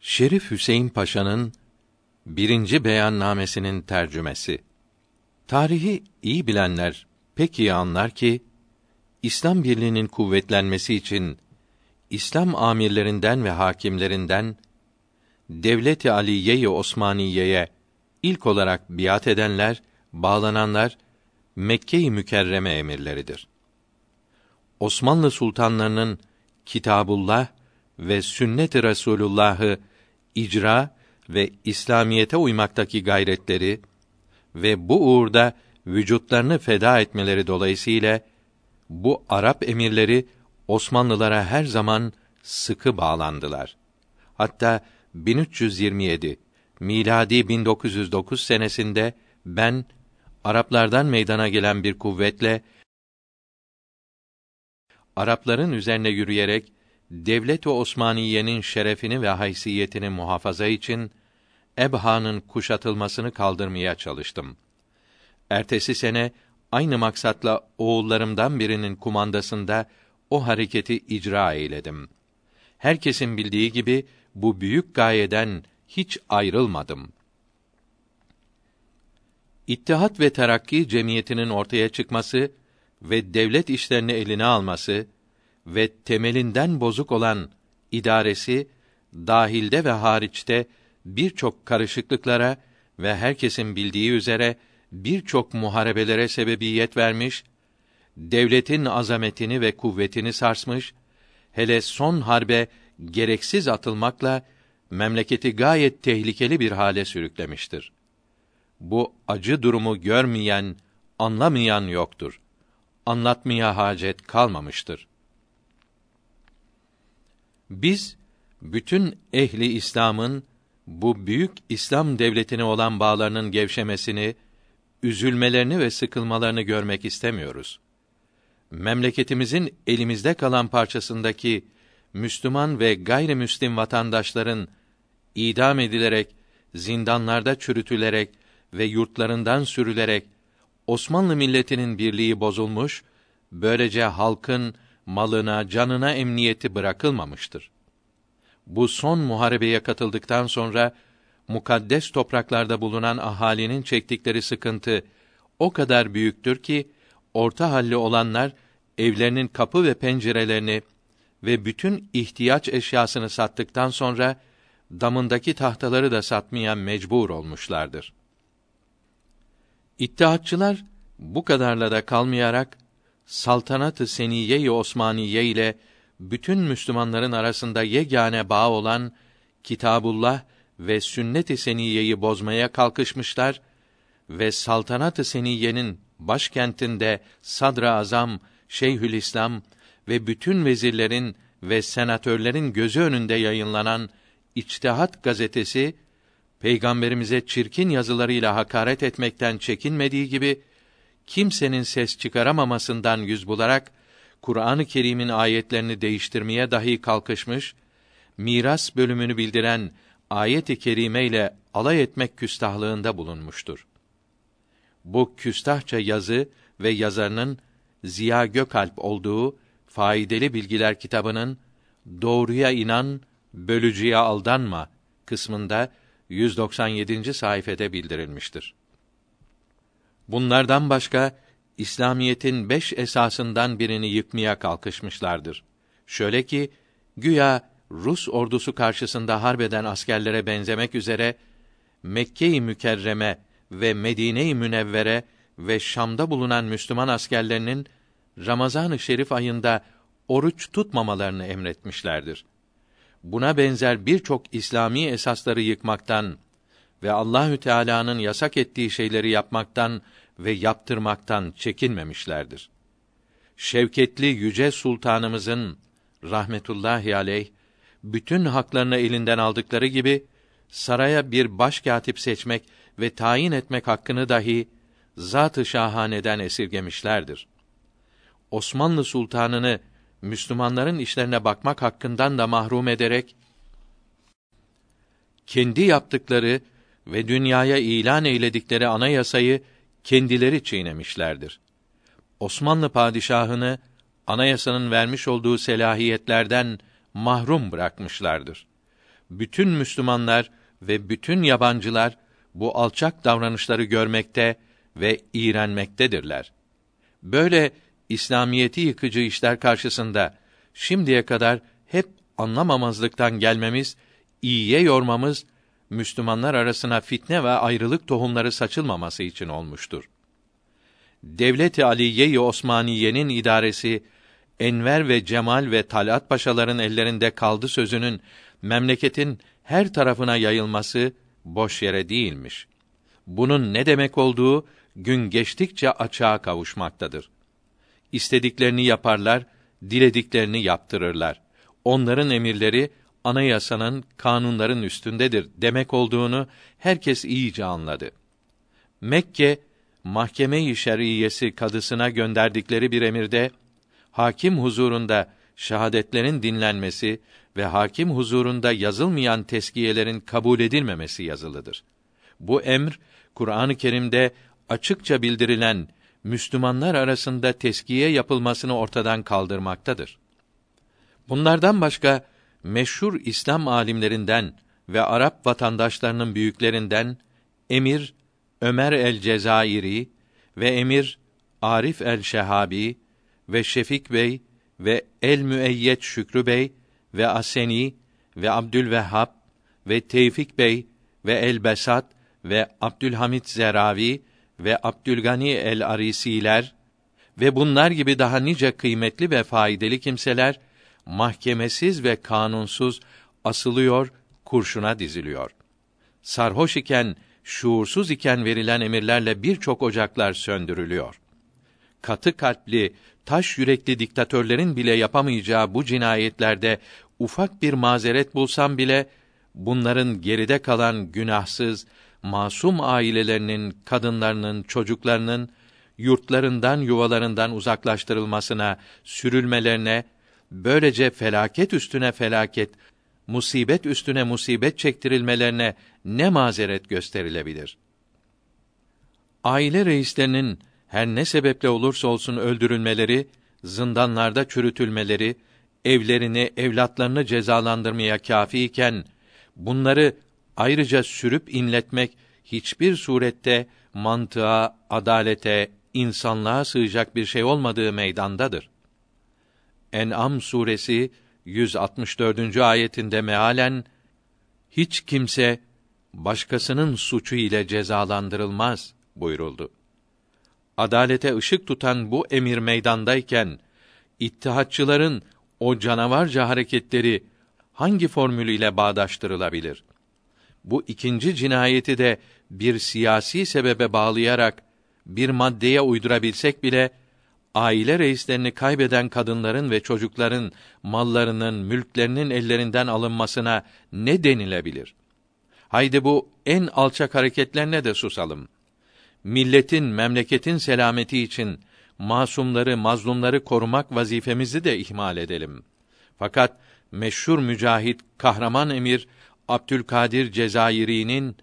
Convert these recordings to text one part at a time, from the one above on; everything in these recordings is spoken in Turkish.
Şerif Hüseyin Paşa'nın birinci beyannamesinin tercümesi. Tarihi iyi bilenler pek iyi anlar ki İslam birliğinin kuvvetlenmesi için İslam amirlerinden ve hakimlerinden Devlet-i Aliye-i Osmaniye'ye ilk olarak biat edenler, bağlananlar Mekke-i Mükerreme emirleridir. Osmanlı sultanlarının Kitabullah ve sünnet-i Resulullah'ı icra ve İslamiyete uymaktaki gayretleri ve bu uğurda vücutlarını feda etmeleri dolayısıyla bu Arap emirleri Osmanlılara her zaman sıkı bağlandılar. Hatta 1327 miladi 1909 senesinde ben Araplardan meydana gelen bir kuvvetle Arapların üzerine yürüyerek devlet-i Osmaniye'nin şerefini ve haysiyetini muhafaza için Ebha'nın kuşatılmasını kaldırmaya çalıştım. Ertesi sene aynı maksatla oğullarımdan birinin kumandasında o hareketi icra eyledim. Herkesin bildiği gibi bu büyük gayeden hiç ayrılmadım. İttihat ve Terakki cemiyetinin ortaya çıkması ve devlet işlerini eline alması ve temelinden bozuk olan idaresi dahilde ve hariçte birçok karışıklıklara ve herkesin bildiği üzere birçok muharebelere sebebiyet vermiş, devletin azametini ve kuvvetini sarsmış, hele son harbe gereksiz atılmakla memleketi gayet tehlikeli bir hale sürüklemiştir. Bu acı durumu görmeyen, anlamayan yoktur. Anlatmaya hacet kalmamıştır. Biz bütün ehli İslam'ın bu büyük İslam devletine olan bağlarının gevşemesini, üzülmelerini ve sıkılmalarını görmek istemiyoruz. Memleketimizin elimizde kalan parçasındaki Müslüman ve gayrimüslim vatandaşların idam edilerek, zindanlarda çürütülerek ve yurtlarından sürülerek Osmanlı milletinin birliği bozulmuş, böylece halkın malına, canına emniyeti bırakılmamıştır. Bu son muharebeye katıldıktan sonra mukaddes topraklarda bulunan ahalinin çektikleri sıkıntı o kadar büyüktür ki orta halli olanlar evlerinin kapı ve pencerelerini ve bütün ihtiyaç eşyasını sattıktan sonra damındaki tahtaları da satmaya mecbur olmuşlardır. İttihatçılar bu kadarla da kalmayarak saltanat-ı seniye-i Osmaniye ile bütün Müslümanların arasında yegane bağ olan Kitabullah ve sünnet-i seniyeyi bozmaya kalkışmışlar ve saltanat-ı seniyenin başkentinde Sadr-ı Azam, Şeyhülislam ve bütün vezirlerin ve senatörlerin gözü önünde yayınlanan İçtihat gazetesi peygamberimize çirkin yazılarıyla hakaret etmekten çekinmediği gibi kimsenin ses çıkaramamasından yüz bularak Kur'an-ı Kerim'in ayetlerini değiştirmeye dahi kalkışmış, miras bölümünü bildiren ayet-i kerime ile alay etmek küstahlığında bulunmuştur. Bu küstahça yazı ve yazarının Ziya Gökalp olduğu Faydalı Bilgiler kitabının Doğruya inan, bölücüye aldanma kısmında 197. sayfede bildirilmiştir. Bunlardan başka İslamiyetin beş esasından birini yıkmaya kalkışmışlardır. Şöyle ki güya Rus ordusu karşısında harbeden askerlere benzemek üzere Mekke-i Mükerreme ve Medine-i Münevvere ve Şam'da bulunan Müslüman askerlerinin Ramazan-ı Şerif ayında oruç tutmamalarını emretmişlerdir. Buna benzer birçok İslami esasları yıkmaktan ve Allahü Teala'nın yasak ettiği şeyleri yapmaktan ve yaptırmaktan çekinmemişlerdir. Şevketli yüce sultanımızın rahmetullahi aleyh bütün haklarını elinden aldıkları gibi saraya bir başkatip seçmek ve tayin etmek hakkını dahi zat-ı şahaneden esirgemişlerdir. Osmanlı sultanını Müslümanların işlerine bakmak hakkından da mahrum ederek kendi yaptıkları ve dünyaya ilan eyledikleri anayasayı kendileri çiğnemişlerdir. Osmanlı padişahını anayasanın vermiş olduğu selahiyetlerden mahrum bırakmışlardır. bütün Müslümanlar ve bütün yabancılar bu alçak davranışları görmekte ve iğrenmektedirler. Böyle İslamiyeti yıkıcı işler karşısında şimdiye kadar hep anlamamazlıktan gelmemiz, iyiye yormamız Müslümanlar arasına fitne ve ayrılık tohumları saçılmaması için olmuştur. Devlet-i Aliye-i Osmaniye'nin idaresi Enver ve Cemal ve Talat paşaların ellerinde kaldı sözünün memleketin her tarafına yayılması boş yere değilmiş. Bunun ne demek olduğu gün geçtikçe açığa kavuşmaktadır. İstediklerini yaparlar, dilediklerini yaptırırlar. Onların emirleri anayasanın, kanunların üstündedir demek olduğunu herkes iyice anladı. Mekke mahkeme-i şer'iyesi kadısına gönderdikleri bir emirde hakim huzurunda şahadetlerin dinlenmesi ve hakim huzurunda yazılmayan teskiyelerin kabul edilmemesi yazılıdır. Bu emr Kur'an-ı Kerim'de açıkça bildirilen Müslümanlar arasında teskiye yapılmasını ortadan kaldırmaktadır. Bunlardan başka meşhur İslam alimlerinden ve Arap vatandaşlarının büyüklerinden Emir Ömer el Cezairi ve Emir Arif el Şehabi ve Şefik Bey ve El Müeyyet Şükrü Bey ve Aseni ve Abdülvehhab ve Tevfik Bey ve El Besat ve Abdülhamit Zeravi ve Abdülgani el Arisiler ve bunlar gibi daha nice kıymetli ve faydalı kimseler mahkemesiz ve kanunsuz asılıyor, kurşuna diziliyor. Sarhoş iken, şuursuz iken verilen emirlerle birçok ocaklar söndürülüyor. Katı kalpli, taş yürekli diktatörlerin bile yapamayacağı bu cinayetlerde ufak bir mazeret bulsam bile bunların geride kalan günahsız, masum ailelerinin, kadınlarının, çocuklarının yurtlarından, yuvalarından uzaklaştırılmasına, sürülmelerine, böylece felaket üstüne felaket, musibet üstüne musibet çektirilmelerine ne mazeret gösterilebilir? Aile reislerinin her ne sebeple olursa olsun öldürülmeleri, zindanlarda çürütülmeleri, evlerini, evlatlarını cezalandırmaya kâfi iken bunları ayrıca sürüp inletmek hiçbir surette mantığa, adalete, insanlığa sığacak bir şey olmadığı meydandadır. En'am suresi 164. ayetinde mealen hiç kimse başkasının suçu ile cezalandırılmaz buyuruldu. Adalete ışık tutan bu emir meydandayken ittihatçıların o canavarca hareketleri hangi formül ile bağdaştırılabilir? Bu ikinci cinayeti de bir siyasi sebebe bağlayarak bir maddeye uydurabilsek bile aile reislerini kaybeden kadınların ve çocukların mallarının, mülklerinin ellerinden alınmasına ne denilebilir? Haydi bu en alçak hareketlerine de susalım. Milletin, memleketin selameti için masumları, mazlumları korumak vazifemizi de ihmal edelim. Fakat meşhur mücahit, kahraman emir Abdülkadir Cezayiri'nin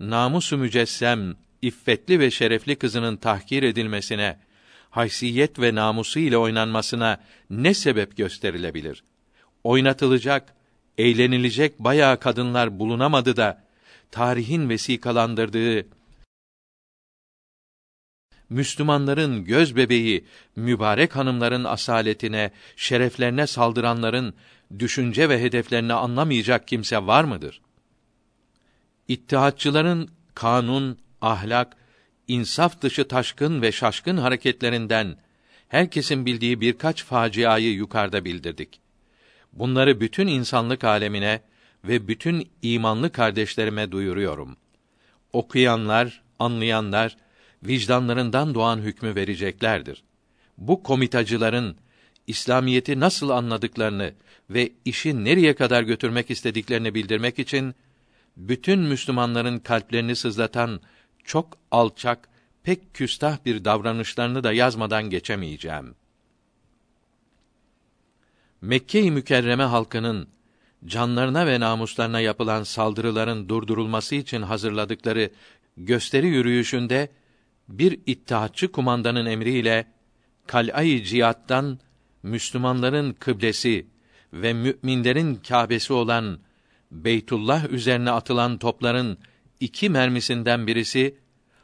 namusu mücessem, iffetli ve şerefli kızının tahkir edilmesine haysiyet ve namusu ile oynanmasına ne sebep gösterilebilir? Oynatılacak, eğlenilecek bayağı kadınlar bulunamadı da tarihin vesikalandırdığı Müslümanların göz bebeği mübarek hanımların asaletine, şereflerine saldıranların düşünce ve hedeflerini anlamayacak kimse var mıdır? İttihatçıların kanun, ahlak insaf dışı taşkın ve şaşkın hareketlerinden herkesin bildiği birkaç faciayı yukarıda bildirdik. Bunları bütün insanlık alemine ve bütün imanlı kardeşlerime duyuruyorum. Okuyanlar, anlayanlar vicdanlarından doğan hükmü vereceklerdir. Bu komitacıların İslamiyeti nasıl anladıklarını ve işi nereye kadar götürmek istediklerini bildirmek için bütün Müslümanların kalplerini sızlatan çok alçak, pek küstah bir davranışlarını da yazmadan geçemeyeceğim. Mekke-i Mükerreme halkının canlarına ve namuslarına yapılan saldırıların durdurulması için hazırladıkları gösteri yürüyüşünde bir ittihatçı kumandanın emriyle Kal'ay Cihat'tan Müslümanların kıblesi ve müminlerin Kâbesi olan Beytullah üzerine atılan topların iki mermisinden birisi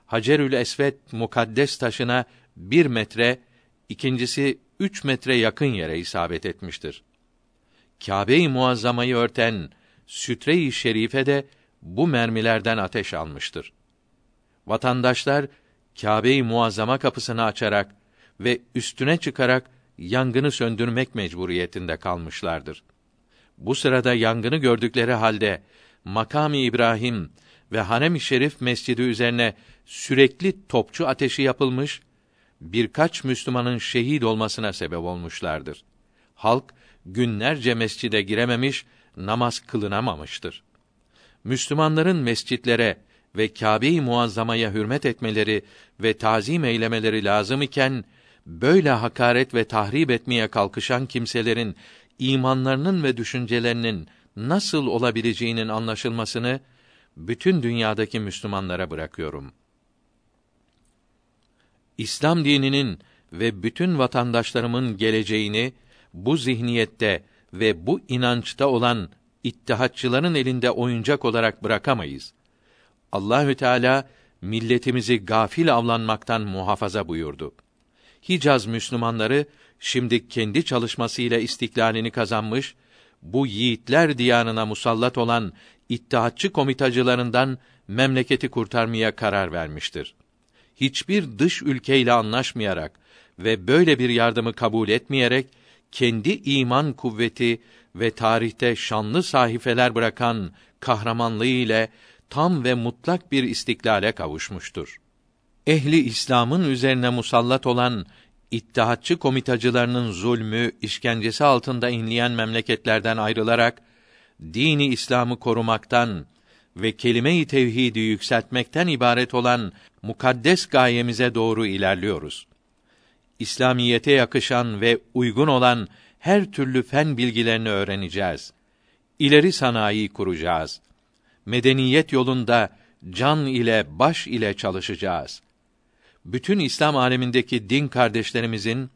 Hacerül Esved mukaddes taşına bir metre, ikincisi üç metre yakın yere isabet etmiştir. Kâbe-i Muazzama'yı örten sütre-i şerife de bu mermilerden ateş almıştır. Vatandaşlar Kâbe-i Muazzama kapısını açarak ve üstüne çıkarak yangını söndürmek mecburiyetinde kalmışlardır. Bu sırada yangını gördükleri halde Makam-ı İbrahim ve Harem-i Şerif Mescidi üzerine sürekli topçu ateşi yapılmış, birkaç Müslümanın şehit olmasına sebep olmuşlardır. Halk günlerce mescide girememiş, namaz kılınamamıştır. Müslümanların mescitlere ve Kâbe-i Muazzama'ya hürmet etmeleri ve tazim eylemeleri lazım iken böyle hakaret ve tahrip etmeye kalkışan kimselerin imanlarının ve düşüncelerinin nasıl olabileceğinin anlaşılmasını bütün dünyadaki Müslümanlara bırakıyorum. İslam dininin ve bütün vatandaşlarımın geleceğini bu zihniyette ve bu inançta olan ittihatçıların elinde oyuncak olarak bırakamayız. Allahü Teala milletimizi gafil avlanmaktan muhafaza buyurdu. Hicaz Müslümanları şimdi kendi çalışmasıyla istiklalini kazanmış, bu yiğitler diyarına musallat olan ittihatçı komitacılarından memleketi kurtarmaya karar vermiştir. Hiçbir dış ülkeyle anlaşmayarak ve böyle bir yardımı kabul etmeyerek kendi iman kuvveti ve tarihte şanlı sahifeler bırakan kahramanlığı ile tam ve mutlak bir istiklale kavuşmuştur. Ehli İslam'ın üzerine musallat olan İttihatçı komitacılarının zulmü, işkencesi altında inleyen memleketlerden ayrılarak dini İslam'ı korumaktan ve kelime-i tevhidi yükseltmekten ibaret olan mukaddes gayemize doğru ilerliyoruz. İslamiyete yakışan ve uygun olan her türlü fen bilgilerini öğreneceğiz. İleri sanayi kuracağız. Medeniyet yolunda can ile baş ile çalışacağız. Bütün İslam alemindeki din kardeşlerimizin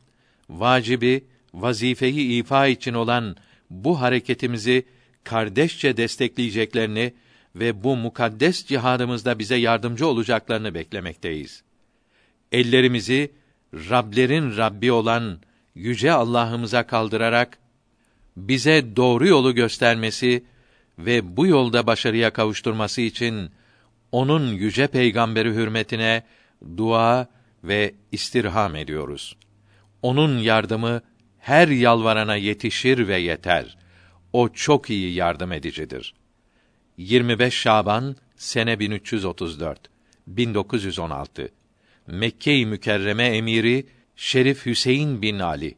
vacibi, vazifeyi ifa için olan bu hareketimizi kardeşçe destekleyeceklerini ve bu mukaddes cihadımızda bize yardımcı olacaklarını beklemekteyiz. Ellerimizi Rablerin Rabbi olan yüce Allah'ımıza kaldırarak bize doğru yolu göstermesi ve bu yolda başarıya kavuşturması için onun yüce peygamberi hürmetine dua ve istirham ediyoruz. Onun yardımı her yalvarana yetişir ve yeter. O çok iyi yardım edicidir. 25 Şaban sene 1334 1916 Mekke-i Mükerreme emiri Şerif Hüseyin bin Ali